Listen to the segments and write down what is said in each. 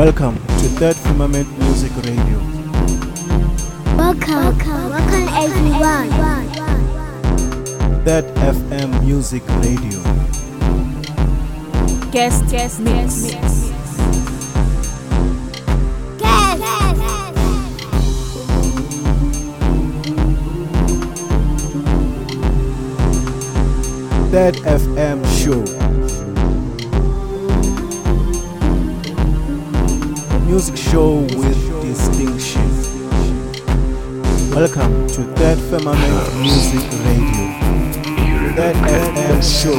Welcome to Third Firmament Music Radio. Welcome, welcome welcome everyone. Third FM Music Radio. Guest, guest, mix, mix. Third FM Show. Music show with distinction. Welcome to Third Firmament Music Radio. Third FM Show.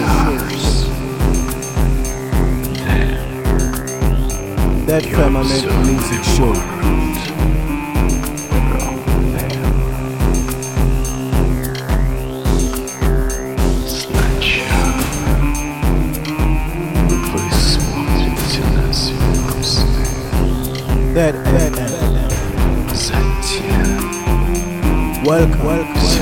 Third Firmament Music Show. Welcome, welcome.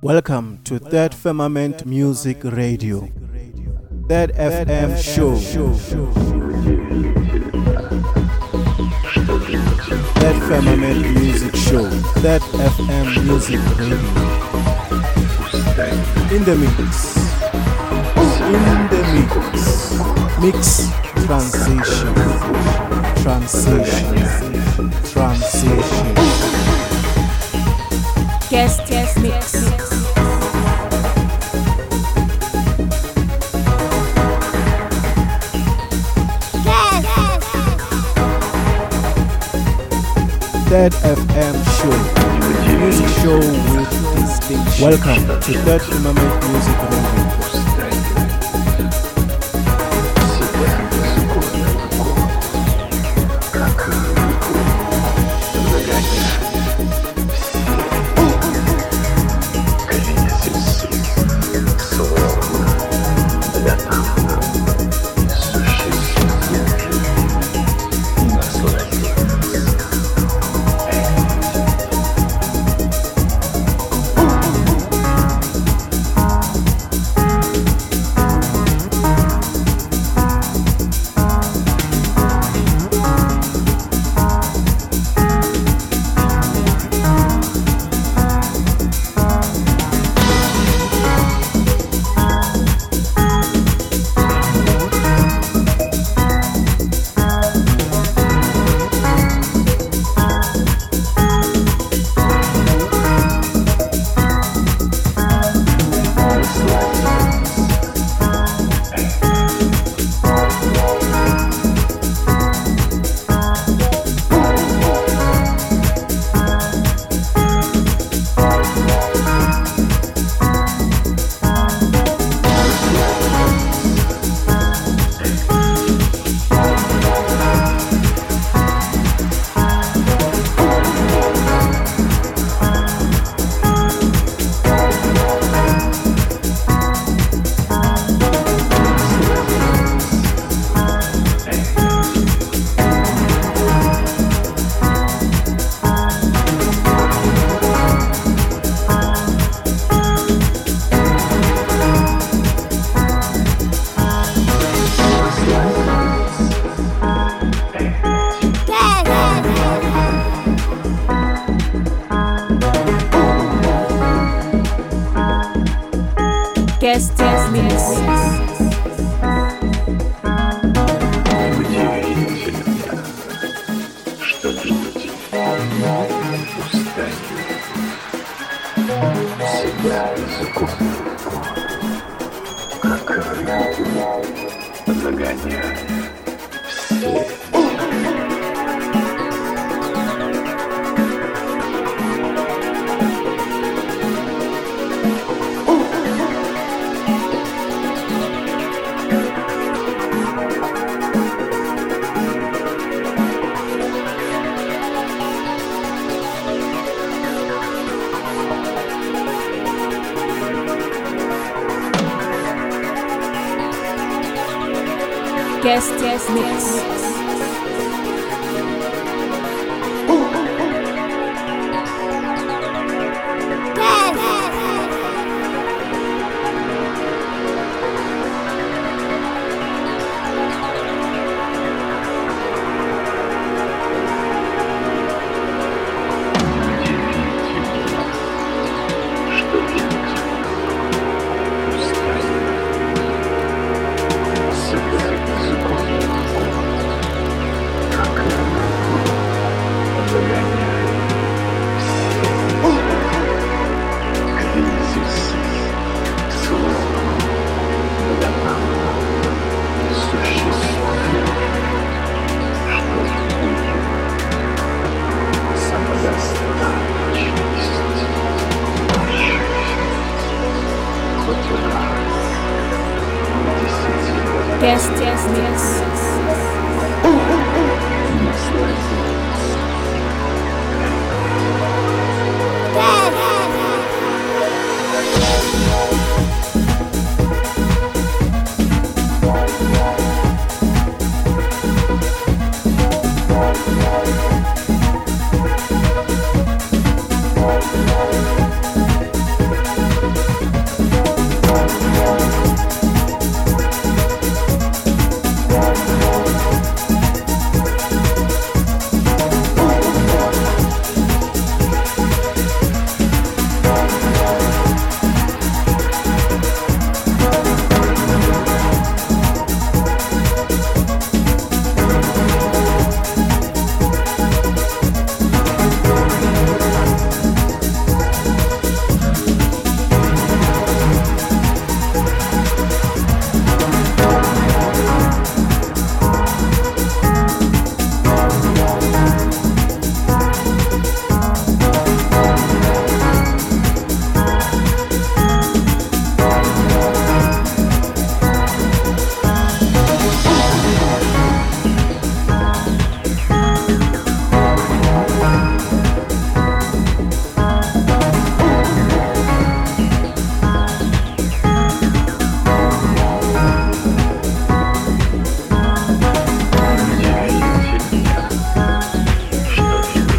Welcome to Third Firmament Music Radio. Third FM show. Third Firmament Music Show. Third FM Music Radio. In the mix. In the mix. Mix transition. Transition. Transition. Guest guest mix. Third FM show. Music show with distinction. Welcome to Third Firmament Music Radio.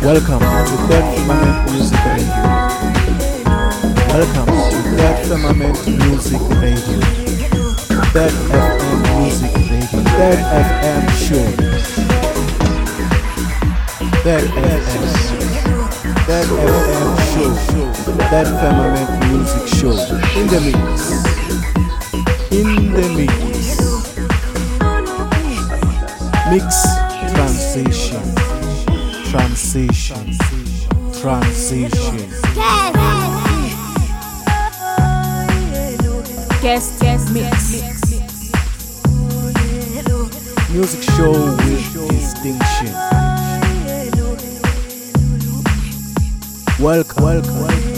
Welcome. transition, transition. Guest, guest mix. Music show with distinction. Welcome, welcome.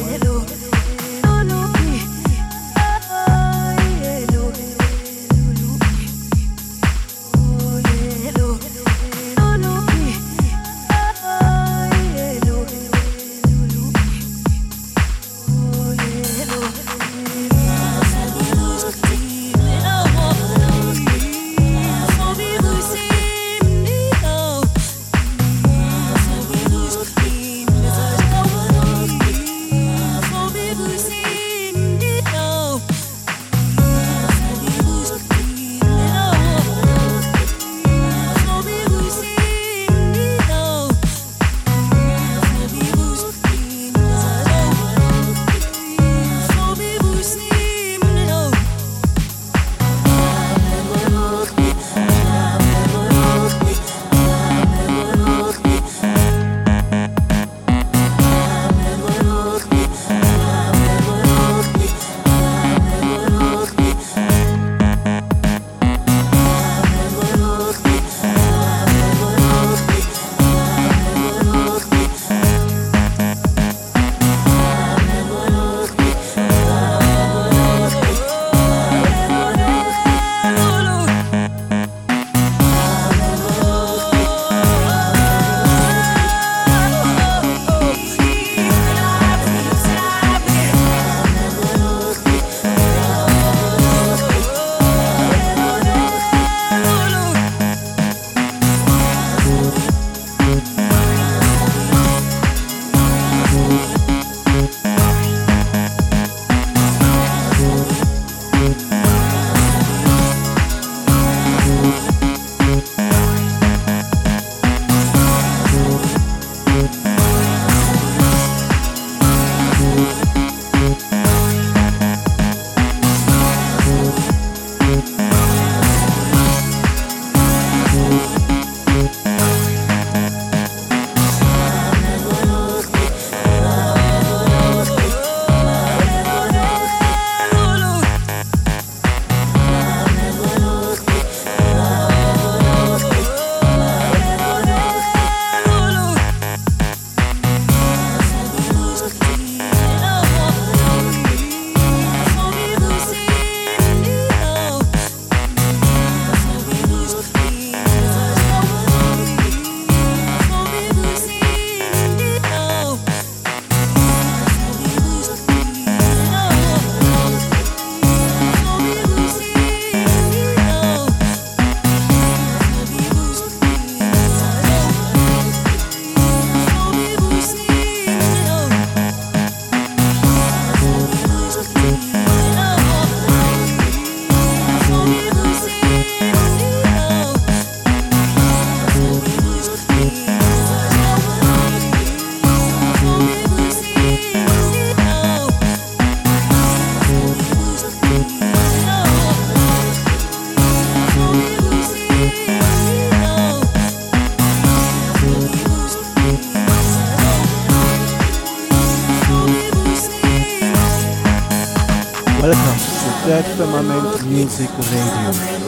Firmament Music Radio.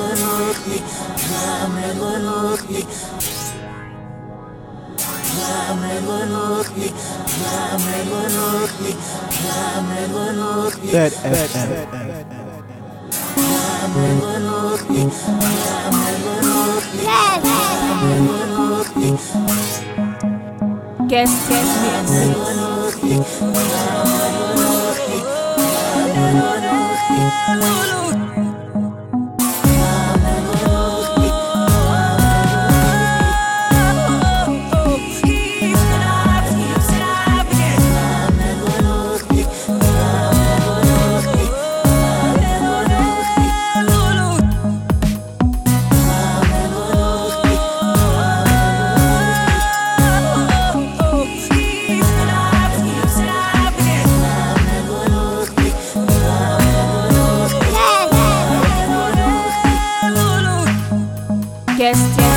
guesting.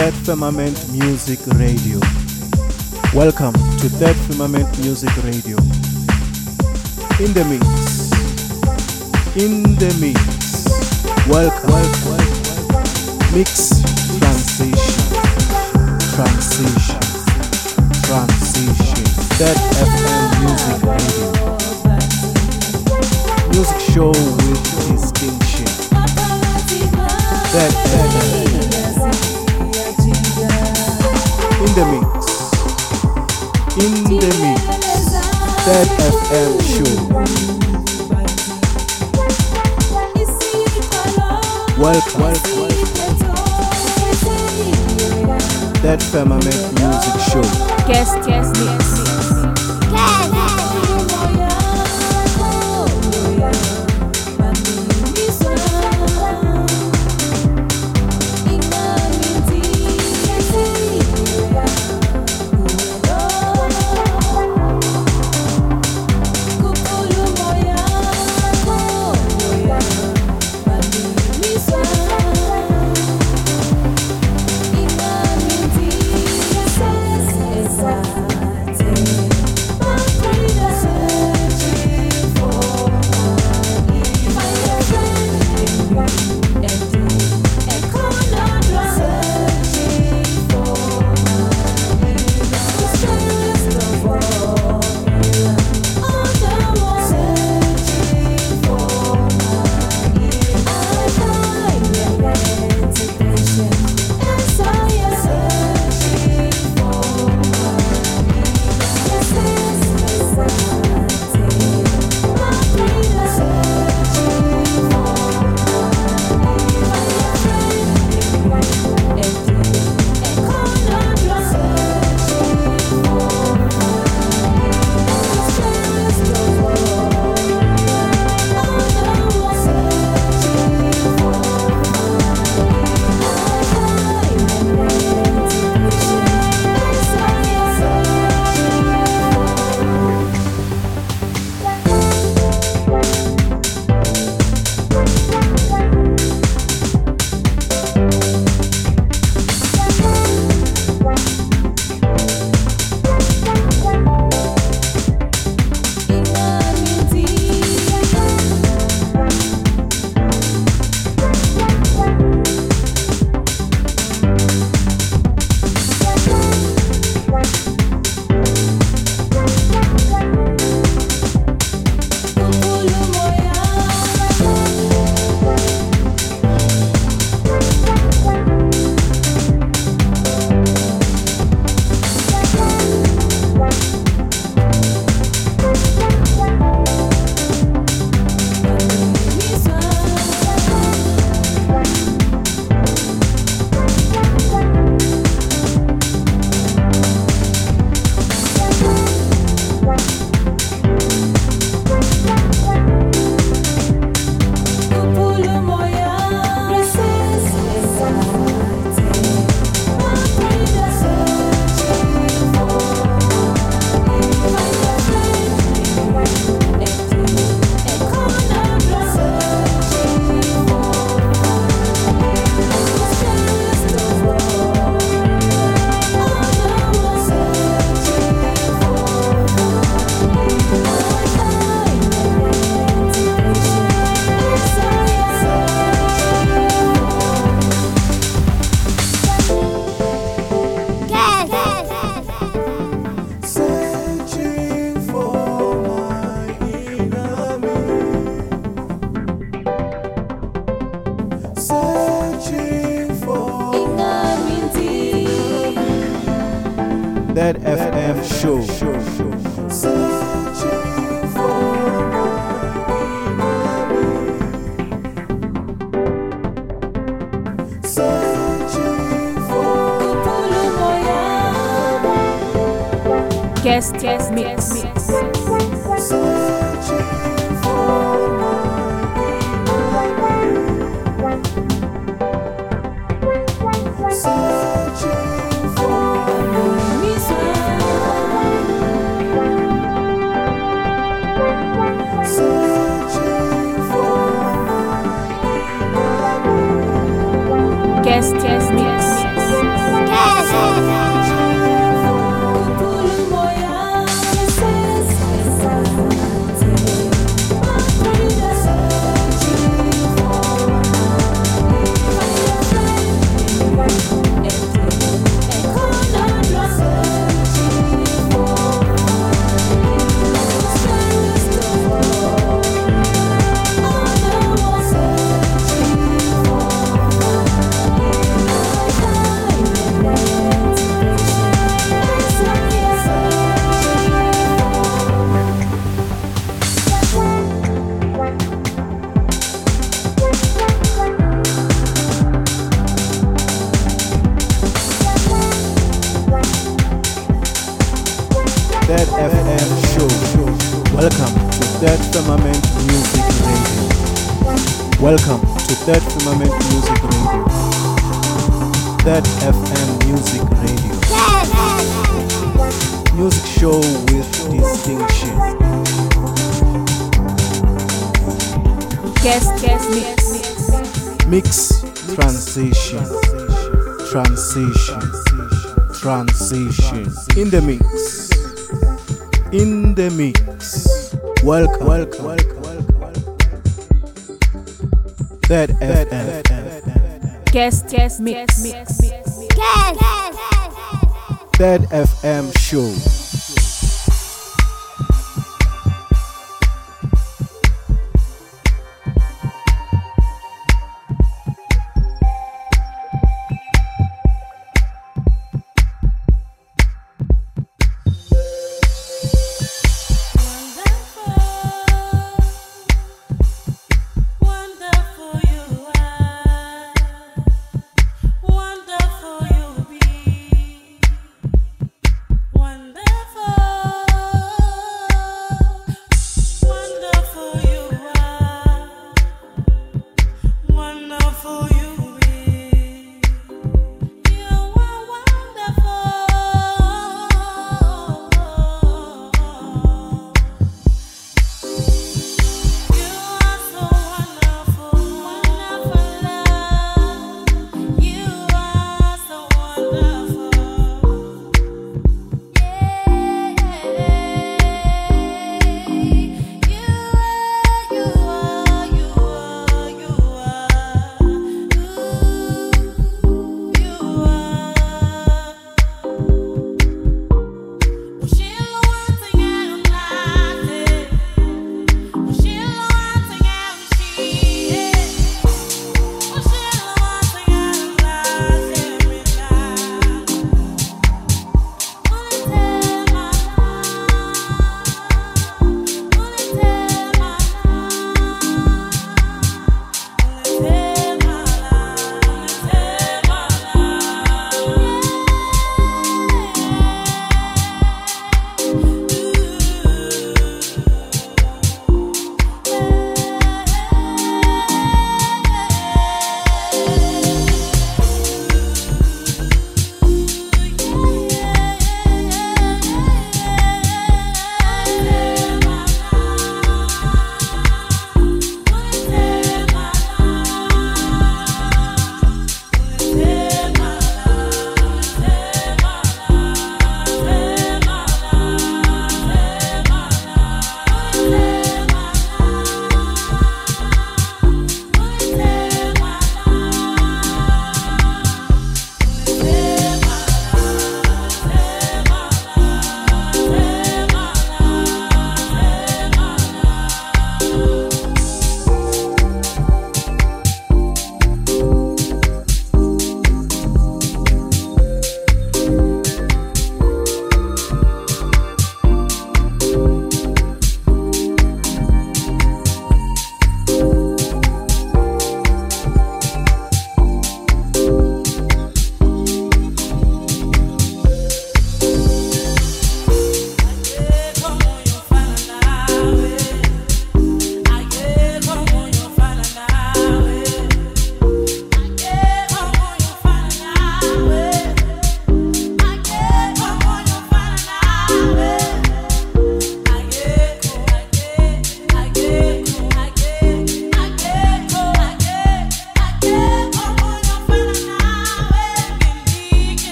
Third Firmament Music Radio. Welcome to Third Firmament Music Radio. In the mix. In the mix. Welcome. welcome. Mix transition. Transition. Transition. Third FM Music Radio. Music show with distinction. Third FM. In the mix. In the mix. Third FM show. Welcome. welcome. Third Firmament Music Show. Guest, guest mix. In the mix. In the mix. Welcome. Welcome. Welcome. welcome. Third FM. Guest guest mix. That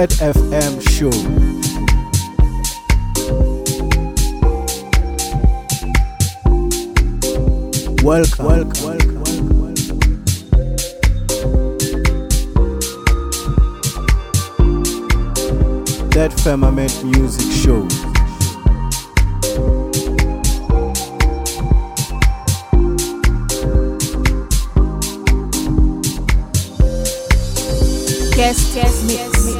Third FM show. Welcome, welcome, welcome, welcome. Third Firmament Music Show. Guest, guest, mix, mix.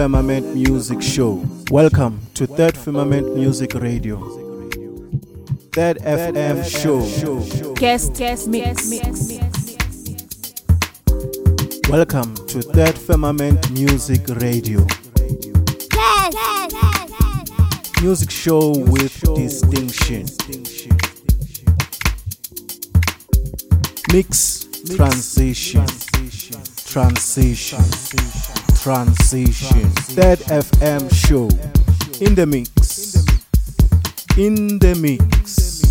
Firmament Music Show. Welcome to Third Firmament Music Radio. Third FM Show. Guest, guest, mix, mix. Welcome to Third Firmament Music Radio. Music show with distinction. Mix transition. Transition. Transition. Third FM show. In the mix. In the mix.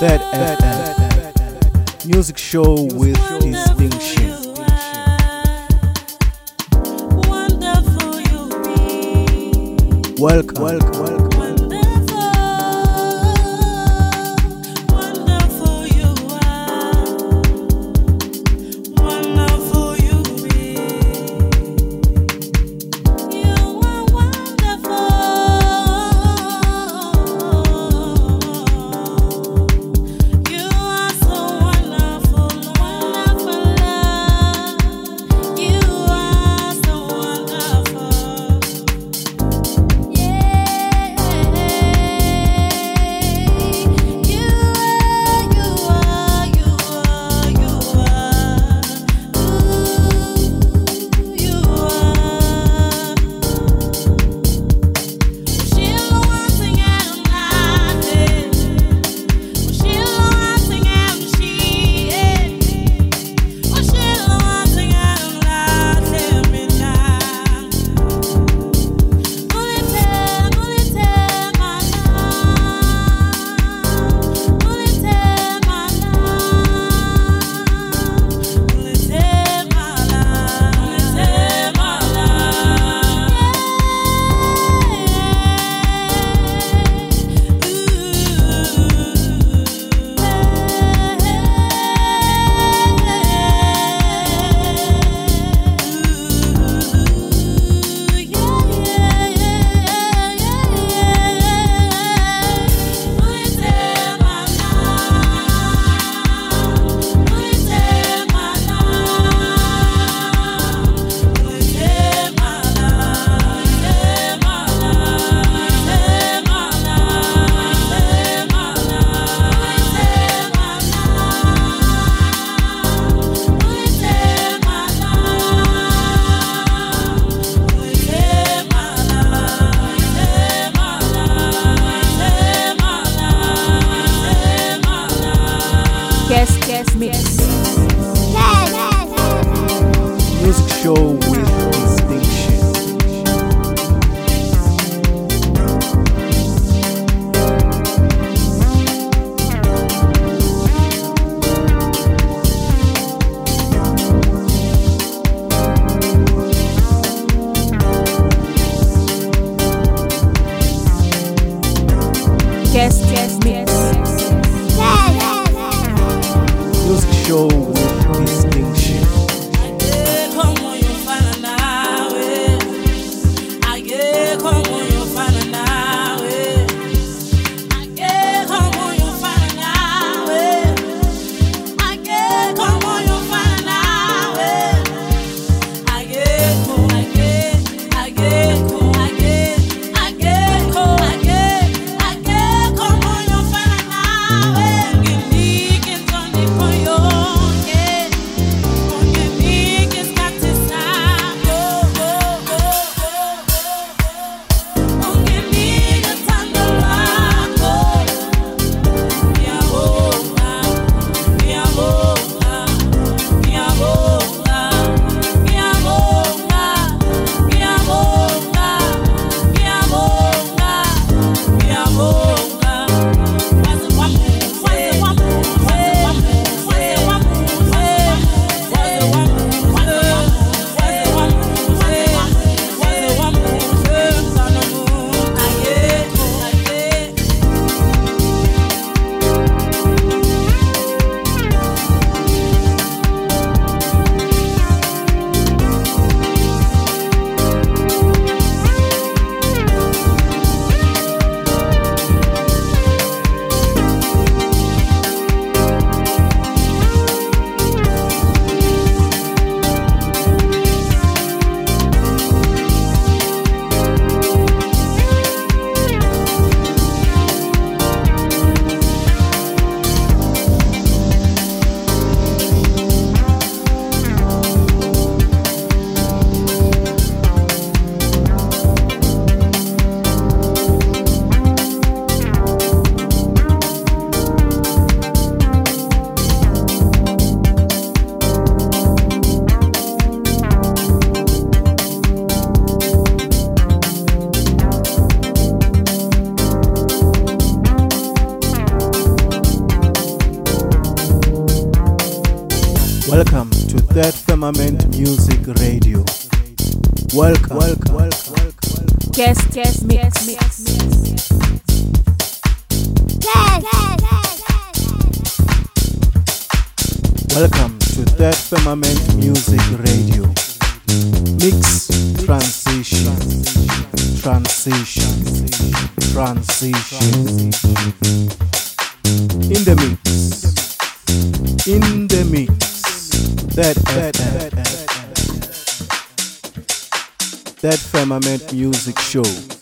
Third FM. Music show with distinction. Welcome. Welcome.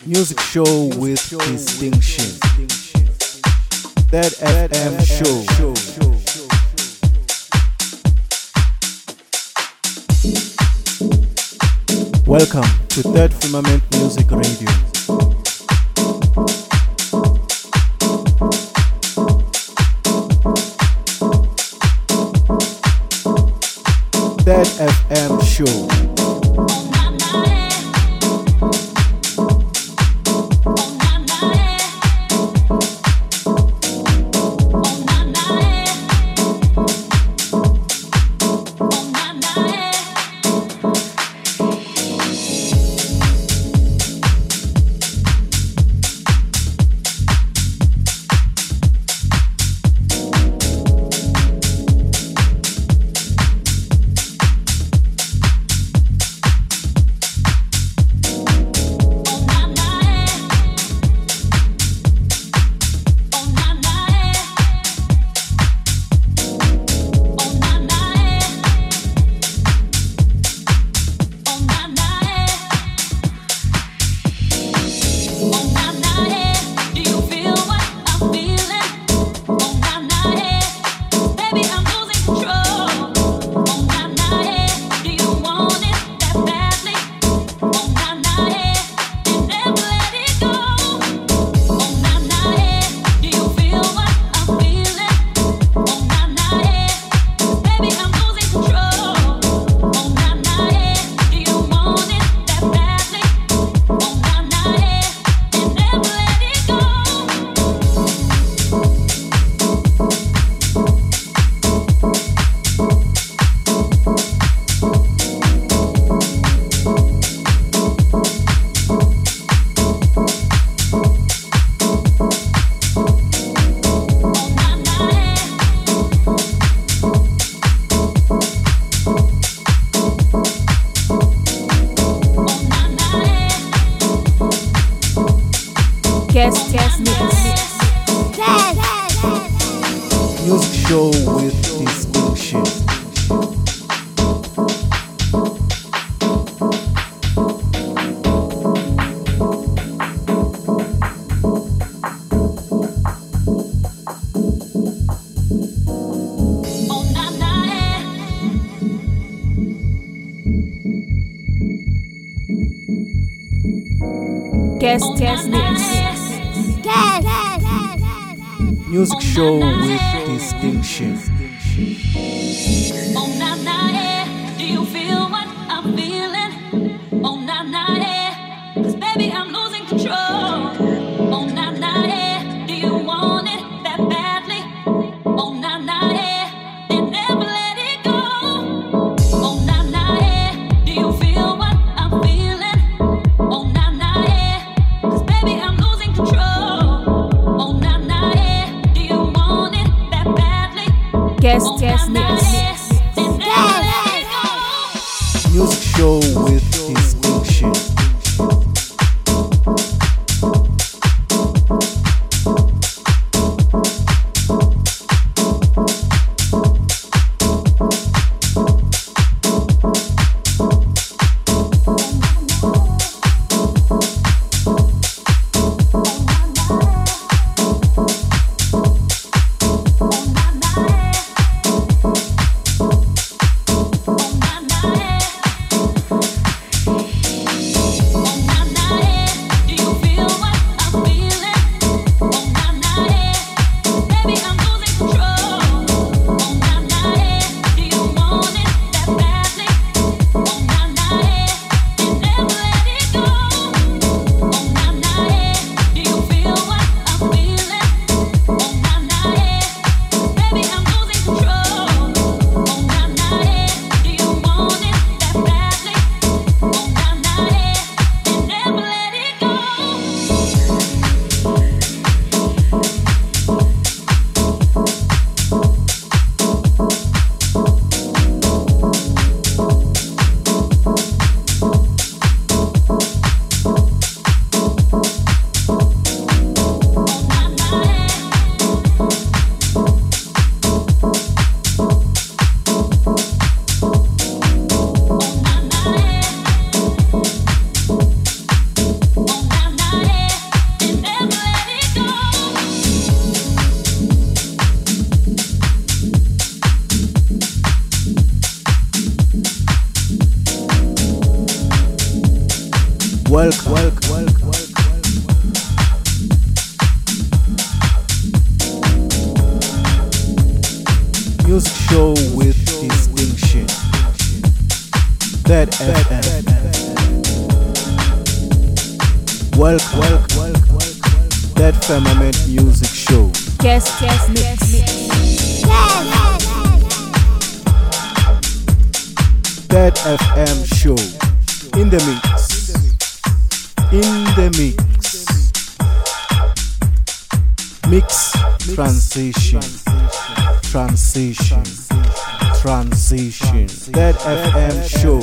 Music show with distinction. Third FM show. Welcome to Third Firmament Music Radio. Third FM Show. Show with distinction. Third FM. Welcome, welcome, welcome. Third Firmament Music Show. Guest guest mix. Third FM show. In the mix. In the mix. Mix transition. Transition. Transition. Third FM show.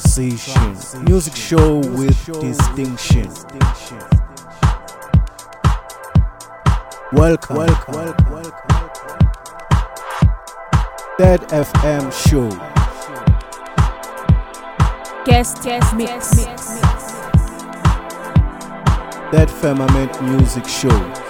transition. Music show with distinction. Welcome. welcome, welcome, welcome. Third FM show. Guest, guest mix. mix. Third Firmament Music Show.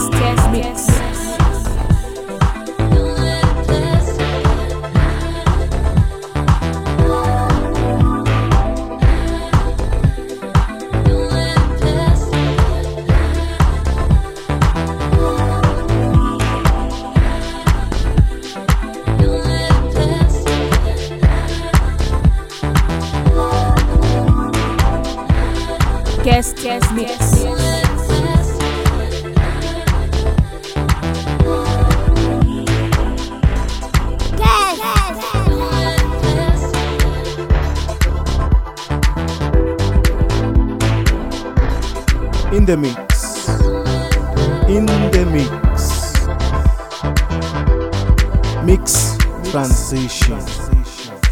счастья. The mix. In the mix. Mix transition.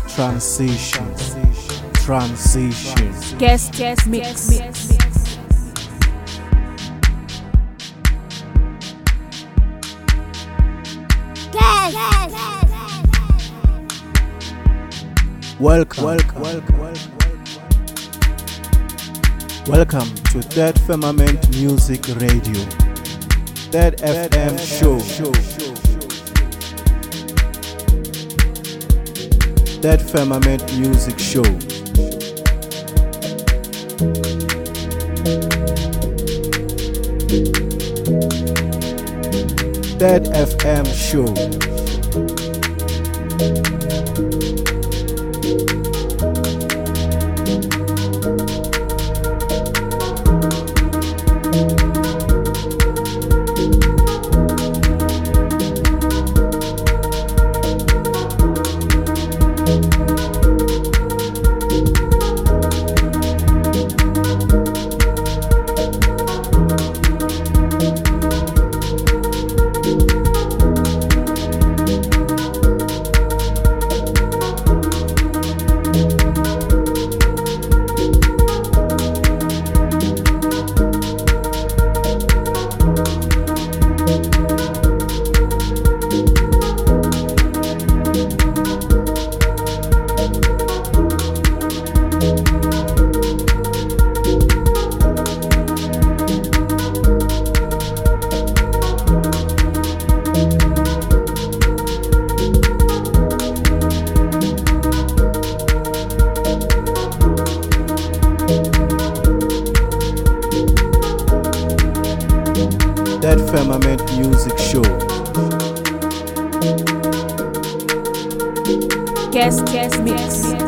Transition. Transition. Guest guest mix. Welcome. Welcome. Welcome. Welcome to Third Firmament Music Radio. Third FM show. Third Firmament Music Show. Third FM show. Firmament Music Show. Guest guest mix. Guest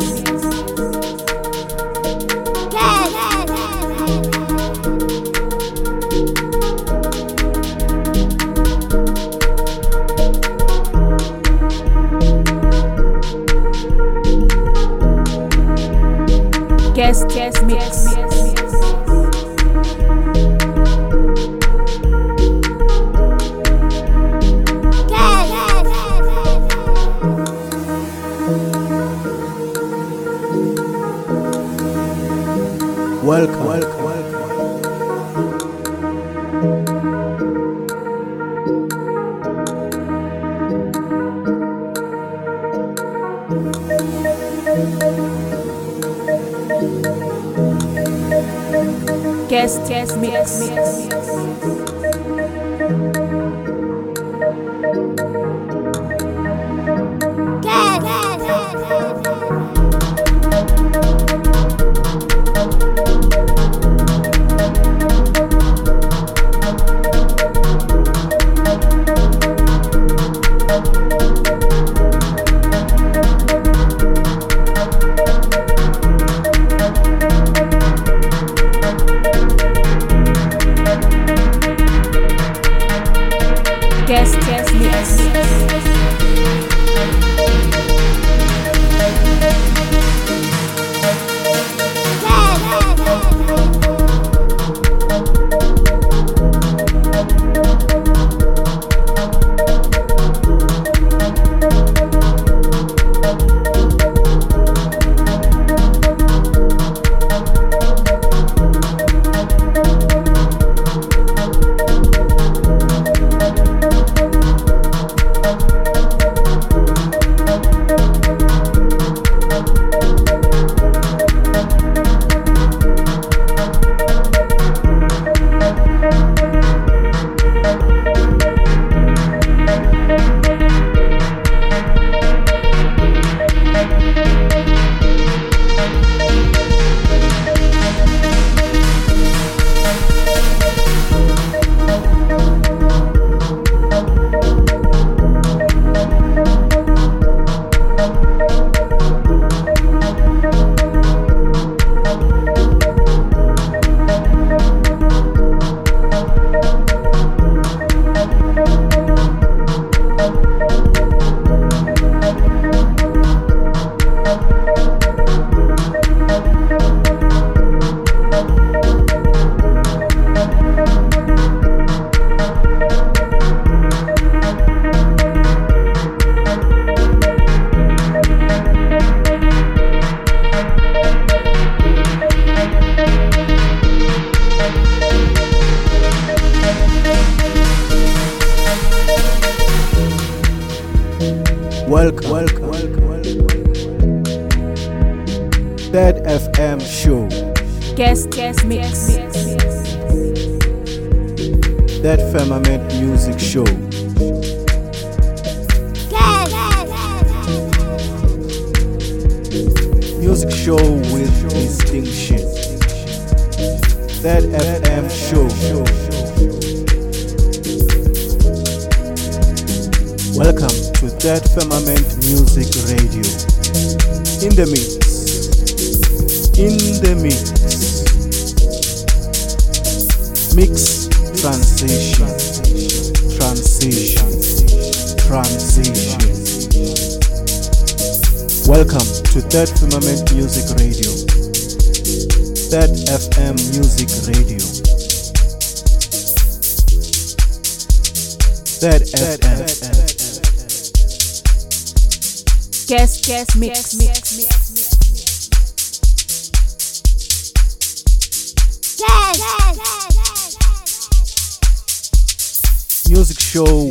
Music show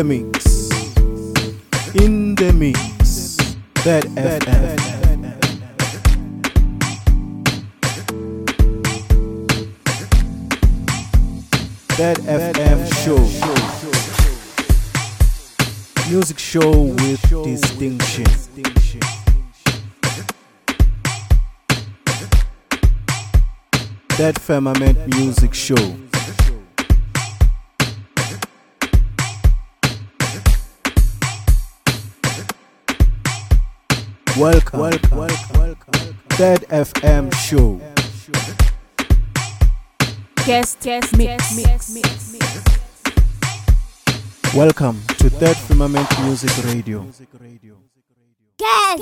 the mix. In the mix. Third FM. Third FM show. Music show with distinction. Third Firmament Music Show. Welcome. Third FM show. Guest guest mix mix mix. Welcome to Third Firmament Music Radio. Guess.